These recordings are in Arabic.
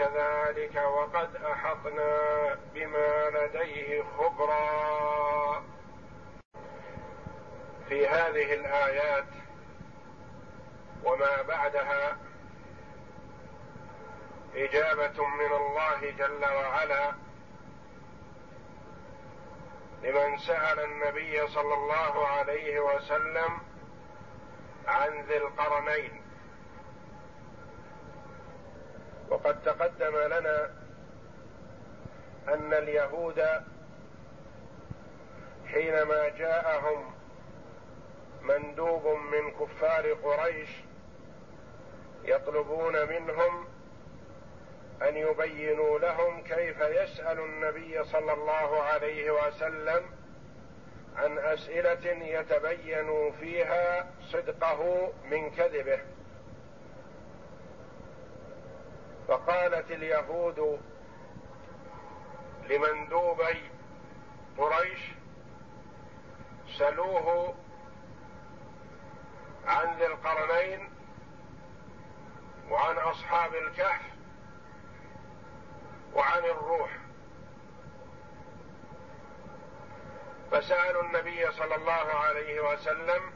كذلك وقد أحطنا بما لديه خبرا. في هذه الآيات وما بعدها إجابة من الله جل وعلا لمن سأل النبي صلى الله عليه وسلم عن ذي القرنين. وقد تقدم لنا أن اليهود حينما جاءهم مندوب من كفار قريش يطلبون منهم أن يبينوا لهم كيف يسأل النبي صلى الله عليه وسلم عن أسئلة يتبين فيها صدقه من كذبه. فقالت اليهود لمندوبي قريش سلوه عن ذي القرنين وعن أصحاب الكهف وعن الروح. فسألوا النبي صلى الله عليه وسلم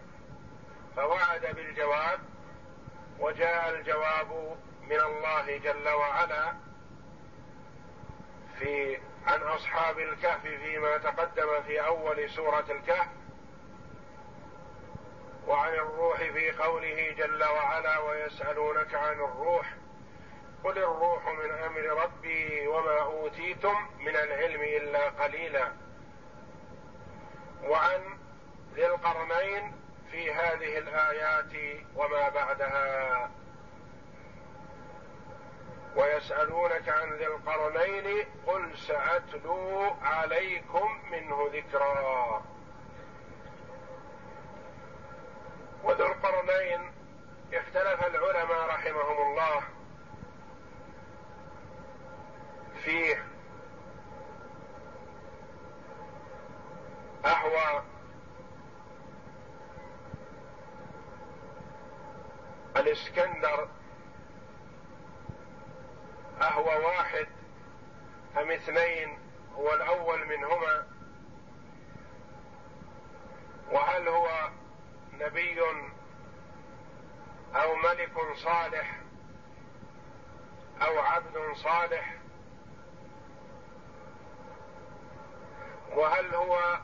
فوعد بالجواب وجاء الجواب من الله جل وعلا في عن أصحاب الكهف فيما تقدم في أول سورة الكهف وعن الروح في قوله جل وعلا ويسألونك عن الروح قل الروح من أمر ربي وما أوتيتم من العلم إلا قليلا وعن ذي القرنين في هذه الآيات وما بعدها ويسألونك عن ذي القرنين قل سأتلو عليكم منه ذكرا. وذو القرنين اختلف العلماء رحمهم الله فيه أهوى الإسكندر أهو واحد أم اثنين هو الأول منهما. وهل هو نبي أو ملك صالح أو عبد صالح؟ وهل هو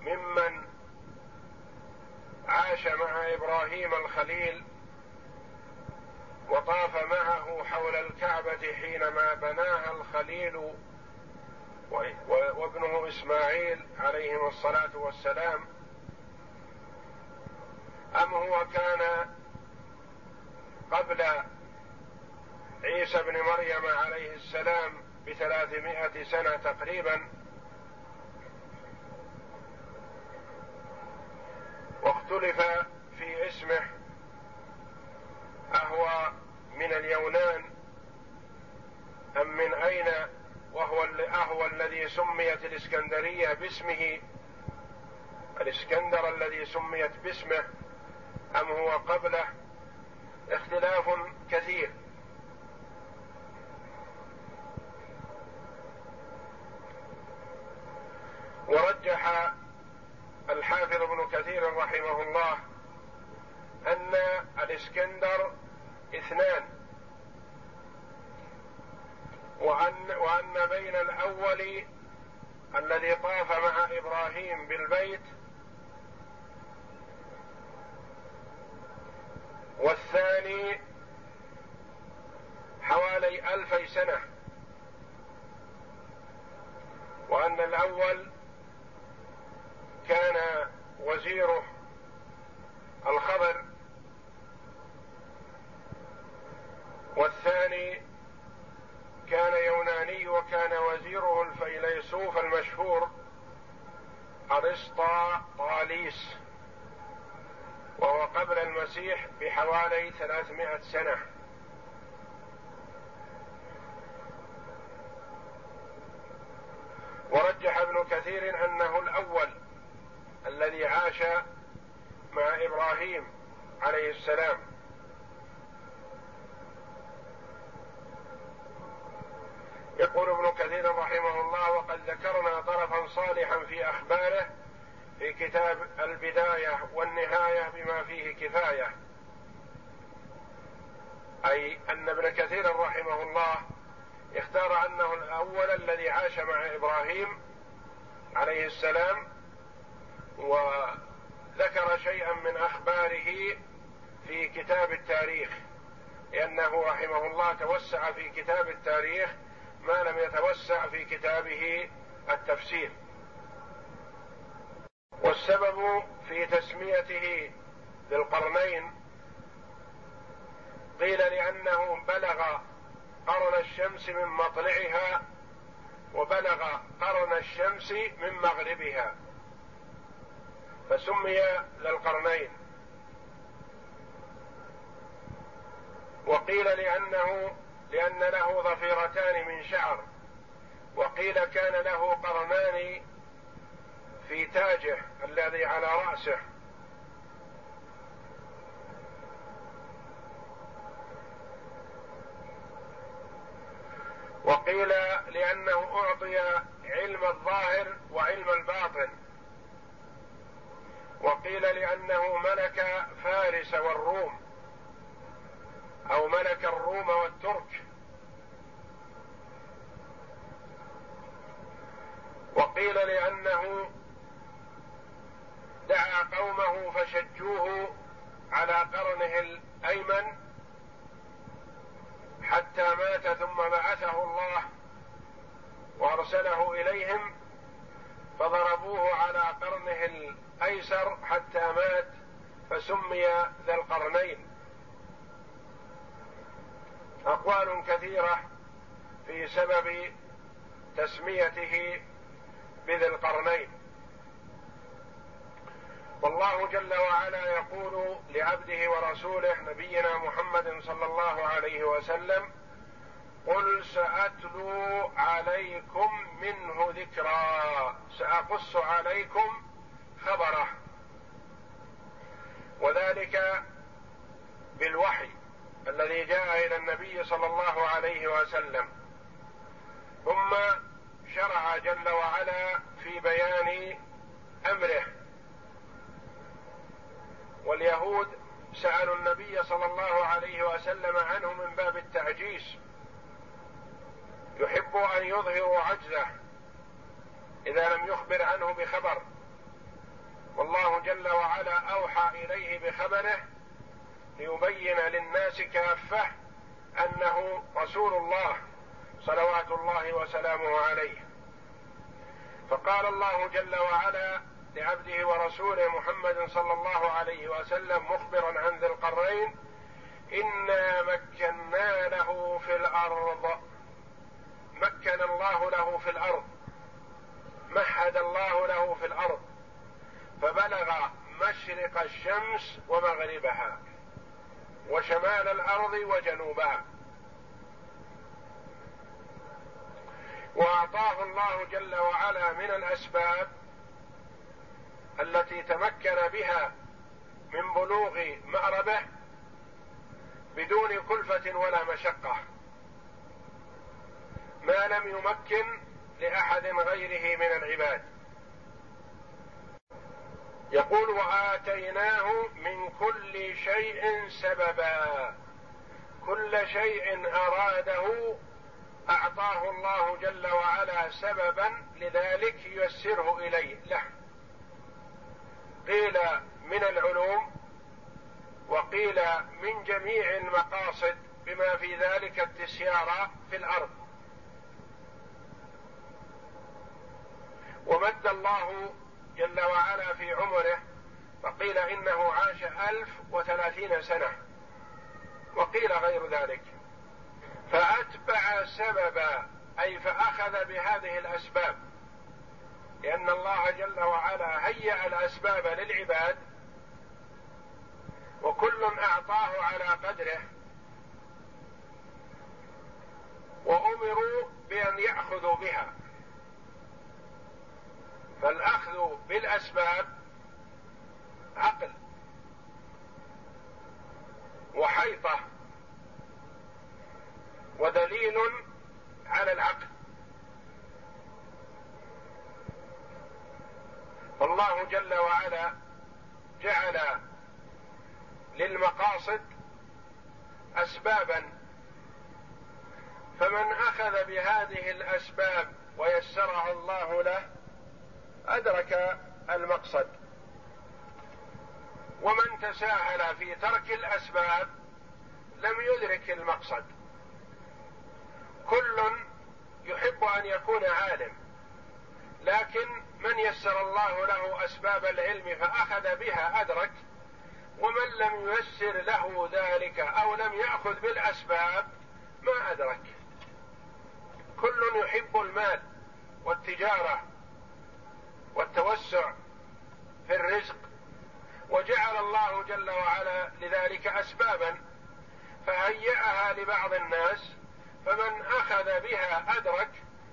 ممن عاش مع إبراهيم الخليل وطاف معه حول الكعبة حينما بناها الخليل وابنه إسماعيل عليهم الصلاة والسلام. أم هو كان قبل عيسى بن مريم عليه السلام بثلاثمائة سنة تقريبا؟ واختلف في اسمه. أهو من اليونان أم من أين؟ وهو أهو الذي سميت الإسكندرية باسمه. الإسكندر الذي سميت باسمه. أم هو قبله؟ اختلاف كثير. ورجح الحافظ ابن كثير رحمه الله أن الإسكندر اثنان وان وأن بين الأول الذي طاف مع إبراهيم بالبيت والثاني حوالي الفي سنة. وأن الأول كان وزيره الخضر والثاني كان يوناني وكان وزيره الفيلسوف المشهور أرسطا طاليس وهو قبل المسيح بحوالي ثلاثمائة سنة. ورجح ابن كثير أنه الأول الذي عاش مع إبراهيم عليه السلام يقول ابن كثير رحمه الله وقد ذكرنا طرفا صالحا في أخباره في كتاب البداية والنهاية بما فيه كفاية. أي أن ابن كثير رحمه الله اختار أنه الأول الذي عاش مع إبراهيم عليه السلام وذكر شيئا من أخباره في كتاب التاريخ لأنه رحمه الله توسع في كتاب التاريخ ما لم يتوسع في كتابه التفسير. والسبب في تسميته بالقرنين قيل لأنه بلغ قرن الشمس من مطلعها وبلغ قرن الشمس من مغربها فسمي ذا القرنين. وقيل لأنه لأن له ضفيرتان من شعر وقيل كان له قرنان في تاجه الذي على رأسه. وقيل لأنه أعطي علم الظاهر وعلم الباطن. وقيل لأنه ملك فارس والروم. أو ملك الروم والترك. وقيل لأنه دعا قومه فشجوه على قرنه الأيمن حتى مات ثم بعثه الله وأرسله إليهم فضربوه على قرنه الأيسر حتى مات فسمي ذا القرنين. أقوال كثيرة في سبب تسميته بذي القرنين. والله جل وعلا يقول لعبده ورسوله نبينا محمد صلى الله عليه وسلم قل سأتلو عليكم منه ذكرا سأقص عليكم خبره. وذلك بالوحي. الذي جاء إلى النبي صلى الله عليه وسلم. ثم شرع جل وعلا في بيان أمره. واليهود سألوا النبي صلى الله عليه وسلم عنه من باب التعجيز. يحب أن يظهروا عجزه إذا لم يخبر عنه بخبر. والله جل وعلا أوحى إليه بخبره ليبين للناس كافة أنه رسول الله صلوات الله وسلامه عليه. فقال الله جل وعلا لعبده ورسوله محمد صلى الله عليه وسلم مخبرا عن ذي القرين إنا مكنا له في الأرض. مكن الله له في الأرض. مهد الله له في الأرض. فبلغ مشرق الشمس ومغربها. وشمال الأرض وجنوبها. وأعطاه الله جل وعلا من الأسباب التي تمكن بها من بلوغ مأربه بدون كلفة ولا مشقة. ما لم يمكن لأحد غيره من العباد. يقول وآتيناه من كل شيء سببا. كل شيء أراده أعطاه الله جل وعلا سببا لذلك ييسره إليه. له قيل من العلوم وقيل من جميع المقاصد بما في ذلك التسيار في الأرض. ومد الله جل وعلا في عمره فقيل إنه عاش ألف وثلاثين سنة وقيل غير ذلك. فأتبع سببا أي فأخذ بهذه الأسباب لأن الله جل وعلا هيأ الأسباب للعباد وكل أعطاه على قدره وأمروا بأن يأخذوا بها. فالأخذ بالأسباب عقل وحيطة ودليل على العقل. فالله جل وعلا جعل للمقاصد اسبابا فمن أخذ بهذه الأسباب ويسرها الله له أدرك المقصد. ومن تساهل في ترك الأسباب لم يدرك المقصد. كل يحب أن يكون عالم لكن من يسر الله له أسباب العلم فأخذ بها أدرك ومن لم ييسر له ذلك أو لم يأخذ بالأسباب ما أدرك. كل يحب المال والتجارة والتوسع في الرزق وجعل الله جل وعلا لذلك اسبابا فهيأها لبعض الناس فمن أخذ بها أدرك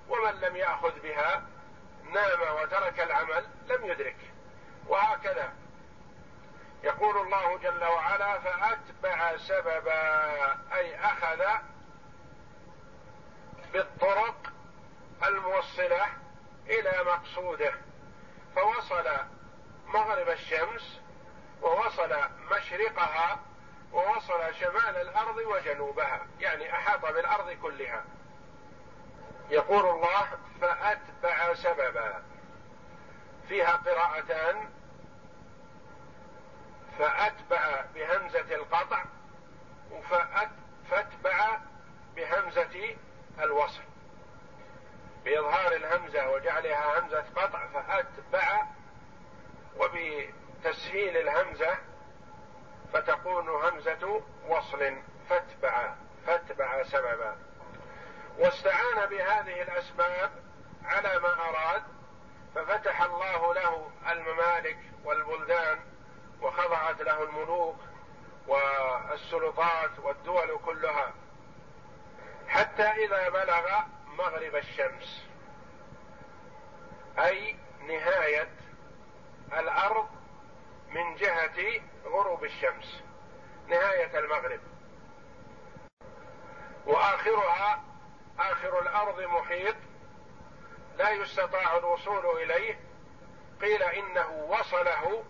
ومن لم يأخذ بها نام وترك العمل لم يدرك. وهكذا يقول الله جل وعلا فأتبع سببا أي أخذ بالطرق الموصلة إلى مقصوده. فوصل مغرب الشمس ووصل مشرقها ووصل شمال الأرض وجنوبها يعني أحاط بالأرض كلها. يقول الله فأتبع سببا. فيها قراءتان فأتبع بهمزة القطع فأتبع بهمزة الوصل. بإظهار الهمزة وجعلها همزة قطع فأتبع وبتسهيل الهمزة فتكون همزة وصل فاتبع فاتبع سببا. واستعان بهذه الأسباب على ما أراد ففتح الله له الممالك والبلدان وخضعت له الملوك والسلطات والدول كلها. حتى إذا بلغ مغرب الشمس. أي نهاية الأرض من جهة غروب الشمس. نهاية المغرب. وآخرها آخر الأرض محيط لا يستطاع الوصول إليه. قيل إنه وصله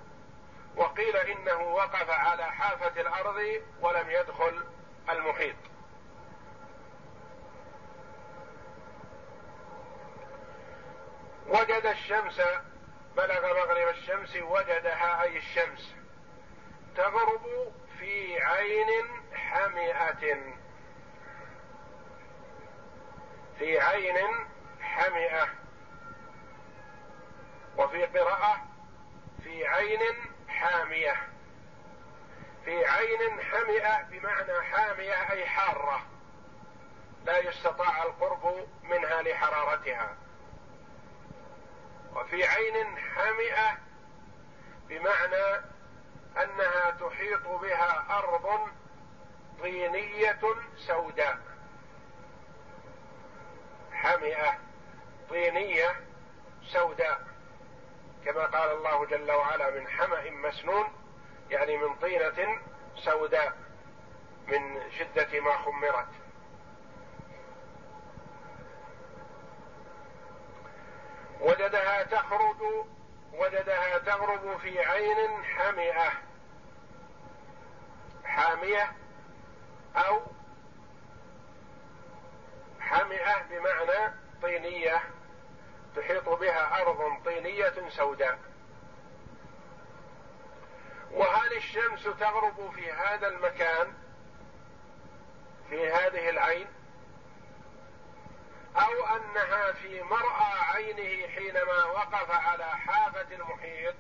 وقيل إنه وقف على حافة الأرض ولم يدخل المحيط. وجد الشمس بلغ مغرب الشمس وجدها أي الشمس. تغرب في عين حمئة. في عين حمئة. وفي قراءة في عين حامية. في عين حمئة بمعنى حامية أي حارة. لا يستطاع القرب منها لحرارتها. وفي عين حمئة بمعنى أنها تحيط بها أرض طينية سوداء. حمئة طينية سوداء. كما قال الله جل وعلا من حمأ مسنون يعني من طينة سوداء من شدة ما خمرت. وجدها تخرج وجدها تغرب في عين حمئة. حامية أو حمئة بمعنى طينية تحيط بها أرض طينية سوداء. وهل الشمس تغرب في هذا المكان في هذه العين أو أنها في مرأى عينه حينما وقف على حافة المحيط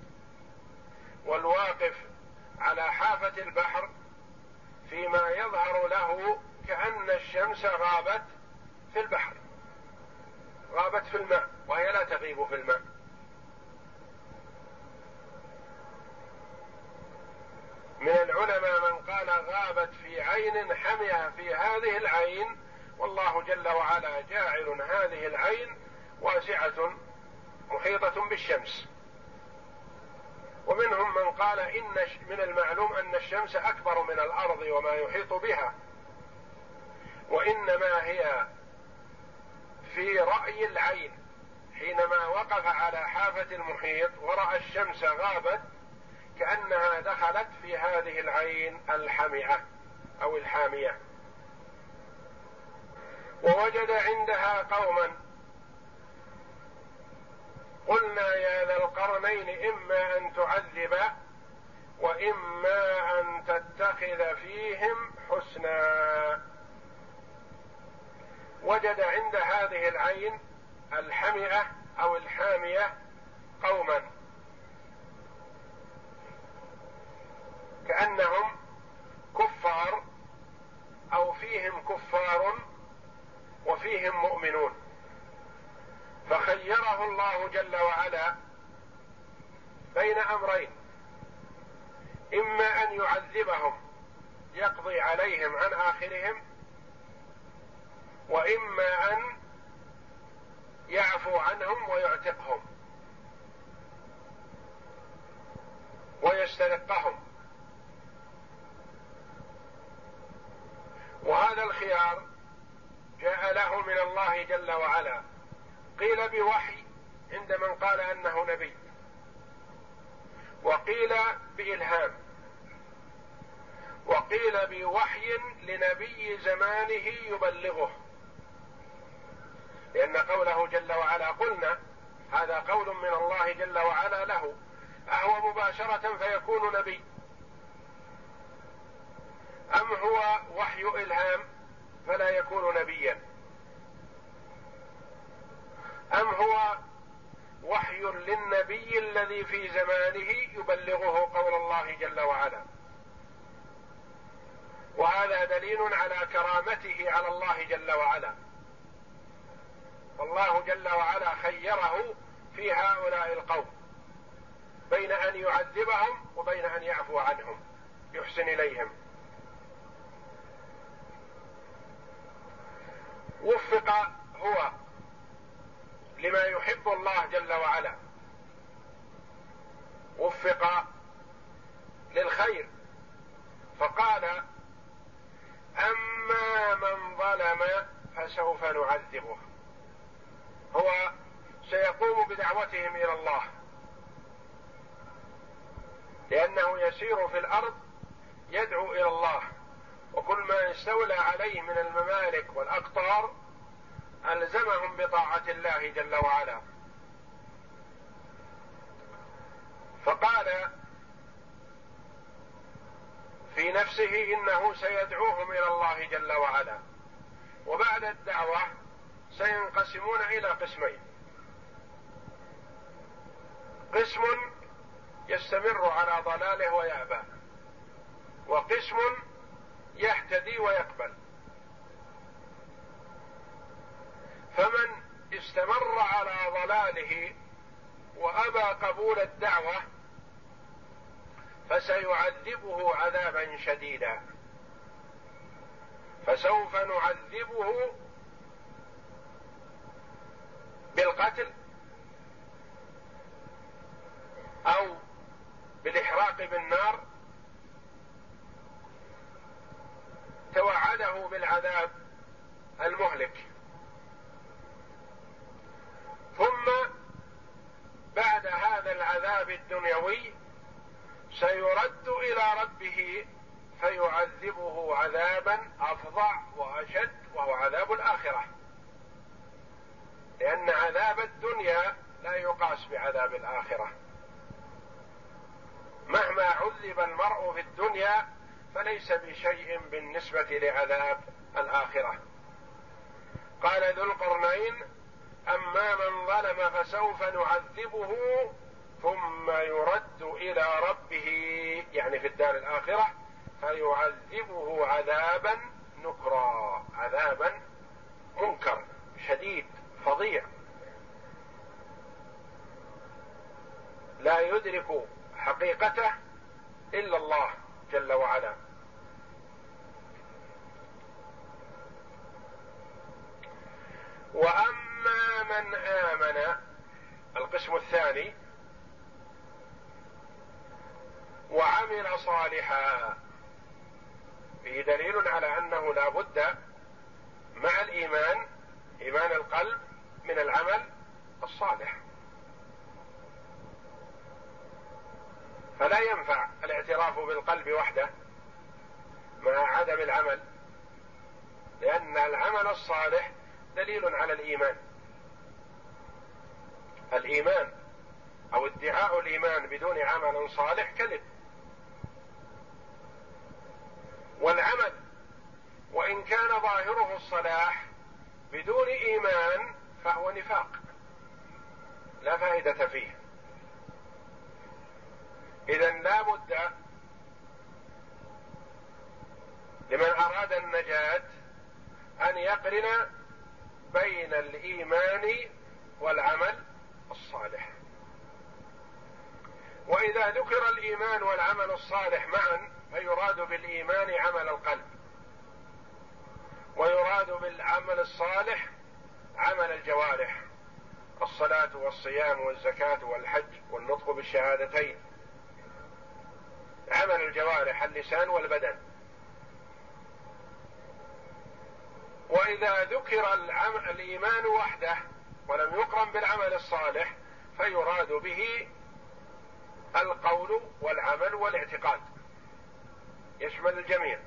والواقف على حافة البحر فيما يظهر له كأن الشمس غابت في البحر غابت في الماء وهي لا تغيب في الماء. من العلماء من قال غابت في عين حمية في هذه العين والله جل وعلا جاعل هذه العين واسعة محيطة بالشمس. ومنهم من قال إن من المعلوم أن الشمس أكبر من الأرض وما يحيط بها. وإنما هي في رأي العين حينما وقف على حافة المحيط ورأى الشمس غابت كأنها دخلت في هذه العين الحمئة أو الحامية. ووجد عندها قوما. قلنا يا ذا القرنين إما أن تعذب وإما أن تتخذ فيهم حسنا. وجد عند هذه العين الحمئة أو الحامية قوما. كأنهم كفار أو فيهم كفار وفيهم مؤمنون. فخيره الله جل وعلا بين أمرين. إما أن يعذبهم يقضي عليهم عن آخرهم وإما أن يعفو عنهم ويعتقهم ويسترقهم وهذا الخيار جاء له من الله جل وعلا. قيل بوحي عند من قال أنه نبي. وقيل بإلهام. وقيل بوحي لنبي زمانه يبلغه. لأن قوله جل وعلا قلنا هذا قول من الله جل وعلا له. أهو مباشرة فيكون نبي. أم هو وحي إلهام؟ فلا يكون نبيا. أم هو وحي للنبي الذي في زمانه يبلغه قول الله جل وعلا؟ وهذا دليل على كرامته على الله جل وعلا. والله جل وعلا خيره في هؤلاء القوم بين أن يعذبهم وبين أن يعفو عنهم يحسن إليهم. وفق هو لما يحب الله جل وعلا. وفق للخير. فقال أما من ظلم فسوف نعذبه. هو سيقوم بدعوتهم إلى الله. لأنه يسير في الأرض يدعو إلى الله. ما يستولى عليه من الممالك والأقطار ألزمهم بطاعة الله جل وعلا. فقال في نفسه إنه سيدعوهم إلى الله جل وعلا. وبعد الدعوة سينقسمون إلى قسمين. قسم يستمر على ضلاله ويأبى وقسم يهتدي ويقبل فمن استمر على ضلاله وأبى قبول الدعوة فسيعذبه عذابا شديدا. فسوف نعذبه بالقتل أو بالإحراق بالنار توعده بالعذاب المهلك. ثم بعد هذا العذاب الدنيوي سيرد إلى ربه فيعذبه عذابا أفظع وأشد وهو عذاب الآخرة. لأن عذاب الدنيا لا يقاس بعذاب الآخرة. مهما عذب المرء في الدنيا فليس بشيء بالنسبة لعذاب الآخرة. قال ذو القرنين أما من ظلم فسوف نعذبه ثم يرد إلى ربه يعني في الدار الآخرة فيعذبه عذابا نكرا عذابا منكر شديد فظيع. لا يدرك حقيقته إلا الله جل وعلا واما من امن القسم الثاني وعمل صالحا. فيه دليل على أنه لا بد مع الإيمان إيمان القلب من العمل الصالح. فلا ينفع الاعتراف بالقلب وحده مع عدم العمل لأن العمل الصالح دليل على الإيمان. الإيمان أو ادعاء الإيمان بدون عمل صالح كذب. والعمل وإن كان ظاهره الصلاح بدون إيمان فهو نفاق. لا فائدة فيه. اذا لا بد لمن أراد النجاة أن يقرن بين الإيمان والعمل الصالح. وإذا ذكر الإيمان والعمل الصالح معا فيراد بالإيمان عمل القلب. ويراد بالعمل الصالح عمل الجوارح. الصلاة والصيام والزكاة والحج والنطق بالشهادتين. عمل الجوارح اللسان والبدن. وإذا ذكر الإيمان وحده ولم يقرن بالعمل الصالح فيراد به القول والعمل والاعتقاد. يشمل الجميع.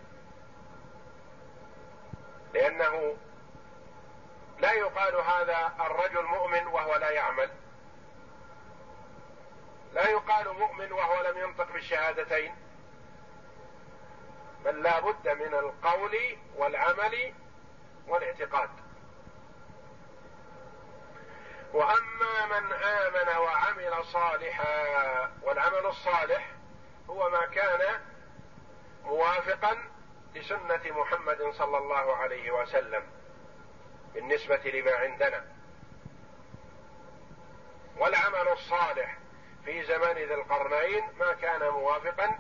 لأنه لا يقال هذا الرجل مؤمن وهو لا يعمل. لا يقال مؤمن وهو لم ينطق بالشهادتين. بل لا بد من القول والعمل والاعتقاد. وأما من آمن وعمل صالحا والعمل الصالح هو ما كان موافقا لسنة محمد صلى الله عليه وسلم بالنسبة لما عندنا. والعمل الصالح في زمن ذي القرنين ما كان موافقا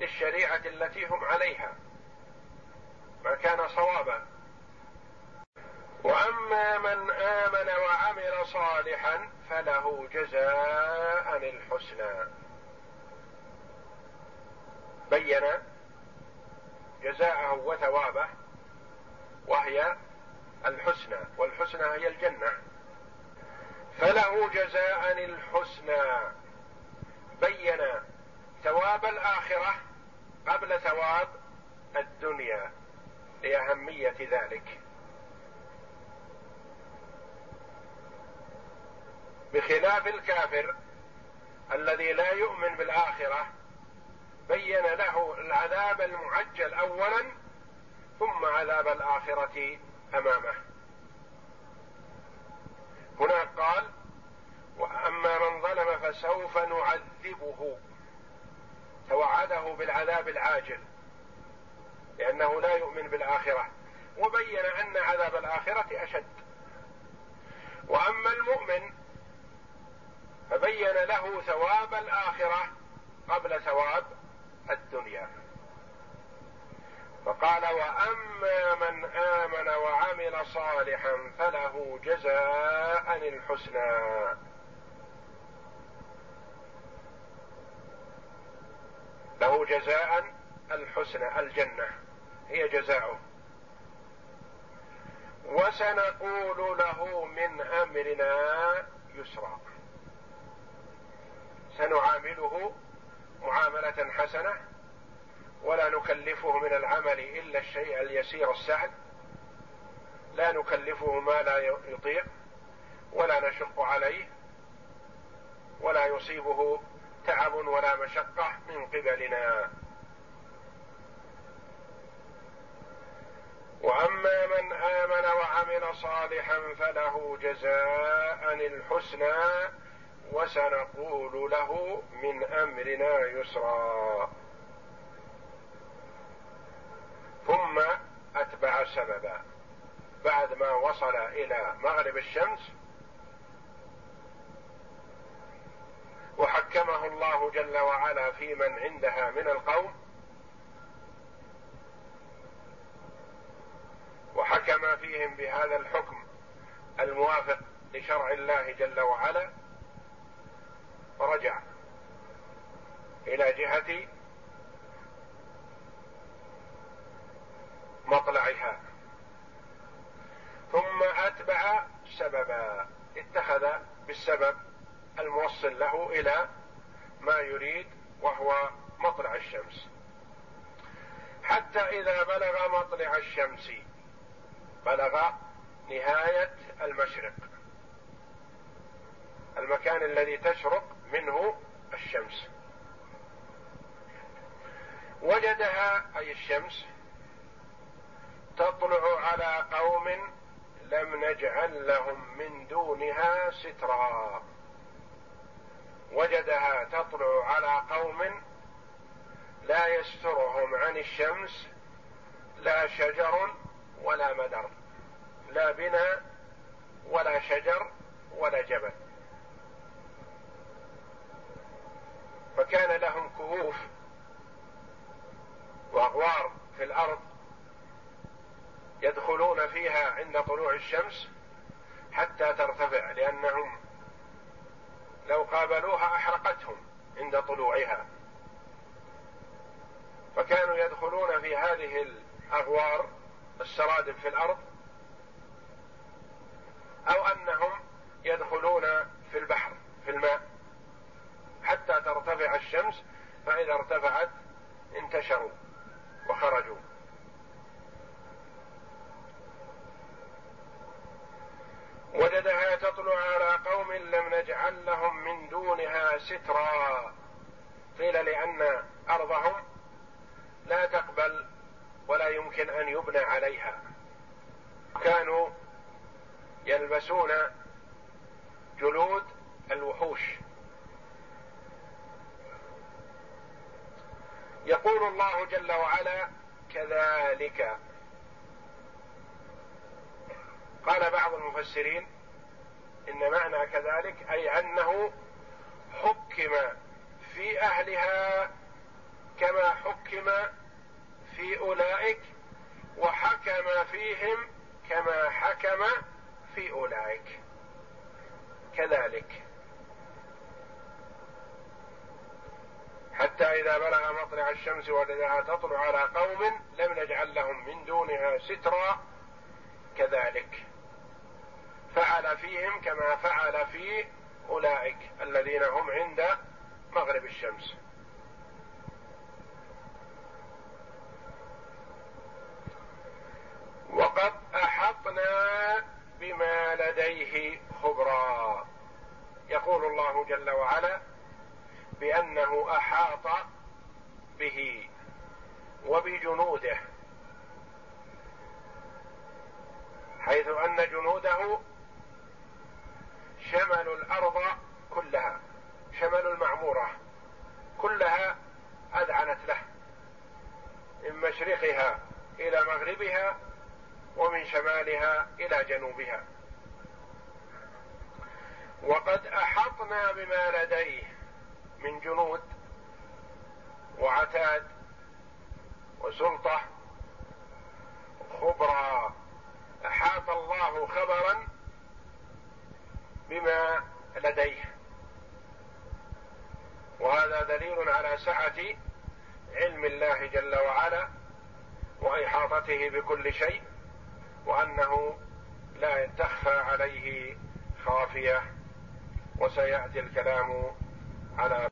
للشريعة التي هم عليها. ما كان صوابا. وأما من آمن وعمل صالحا فله جزاء الحسنى. بين جزاءه وثوابه وهي الحسنى والحسنى هي الجنة. فله جزاء الحسنى. بين ثواب الآخرة قبل ثواب الدنيا لأهمية ذلك. بخلاف الكافر الذي لا يؤمن بالآخرة بين له العذاب المعجل اولا ثم عذاب الآخرة أمامه. هنا قال وأما من ظلم فسوف نعذبه توعده بالعذاب العاجل لأنه لا يؤمن بالآخرة. وبين أن عذاب الآخرة أشد. ثواب الآخرة قبل ثواب الدنيا. فقال وأما من آمن وعمل صالحا فله جزاء الحسنى. له جزاء الحسنى الجنة هي جزاؤه. وسنقول له من أمرنا يسرا. سنعامله معاملة حسنة ولا نكلفه من العمل إلا الشيء اليسير السهل. لا نكلفه ما لا يطيق ولا نشق عليه ولا يصيبه تعب ولا مشقة من قبلنا. وأما من آمن وعمل صالحا فله جزاء الحسنى وسنقول له من أمرنا يسرا. ثم أتبع سببا. بعد ما وصل إلى مغرب الشمس وحكمه الله جل وعلا في من عندها من القوم. وحكم فيهم بهذا الحكم الموافق لشرع الله جل وعلا. ورجع إلى جهة مطلعها. ثم أتبع سببا. اتخذ بالسبب الموصل له إلى ما يريد وهو مطلع الشمس. حتى إذا بلغ مطلع الشمس بلغ نهاية المشرق. المكان الذي تشرق منه الشمس. وجدها أي الشمس تطلع على قوم لم نجعل لهم من دونها سترا. وجدها تطلع على قوم لا يسترهم عن الشمس لا شجر ولا مدر لا بناء ولا شجر ولا جبل. فكان لهم كهوف وأغوار في الأرض يدخلون فيها عند طلوع الشمس حتى ترتفع لأنهم لو قابلوها أحرقتهم عند طلوعها. فكانوا يدخلون في هذه الأغوار السرادب في الأرض أو أنهم يدخلون في البحر في الماء ترتفع الشمس فإذا ارتفعت انتشروا وخرجوا. وجدها تطلع على قوم لم نجعل لهم من دونها سترا. قيل لأن أرضهم لا تقبل ولا يمكن أن يبنى عليها. كانوا يلبسون جلود الوحوش. يقول الله جل وعلا كذلك. قال بعض المفسرين إن معنى كذلك أي أنه حكم في أهلها كما حكم في أولئك وحكم فيهم كما حكم في أولئك. كذلك. حتى إذا بلغ مطلع الشمس وجدها تطلع على قوم لم نجعل لهم من دونها سترا كذلك. فعل فيهم كما فعل في أولئك الذين هم عند مغرب الشمس. وقد أحطنا بما لديه خبرا. يقول الله جل وعلا بأنه أحاط به وبجنوده حيث أن جنوده شملوا الأرض كلها شملوا المعمورة كلها أذعنت له من مشرقها إلى مغربها ومن شمالها إلى جنوبها. وقد أحطنا بما لديه من جنود وعتاد وسلطة خبرا أحاط الله خبرا بما لديه. وهذا دليل على سعة علم الله جل وعلا وإحاطته بكل شيء وأنه لا تخفى عليه خافية وسيأتي الكلام على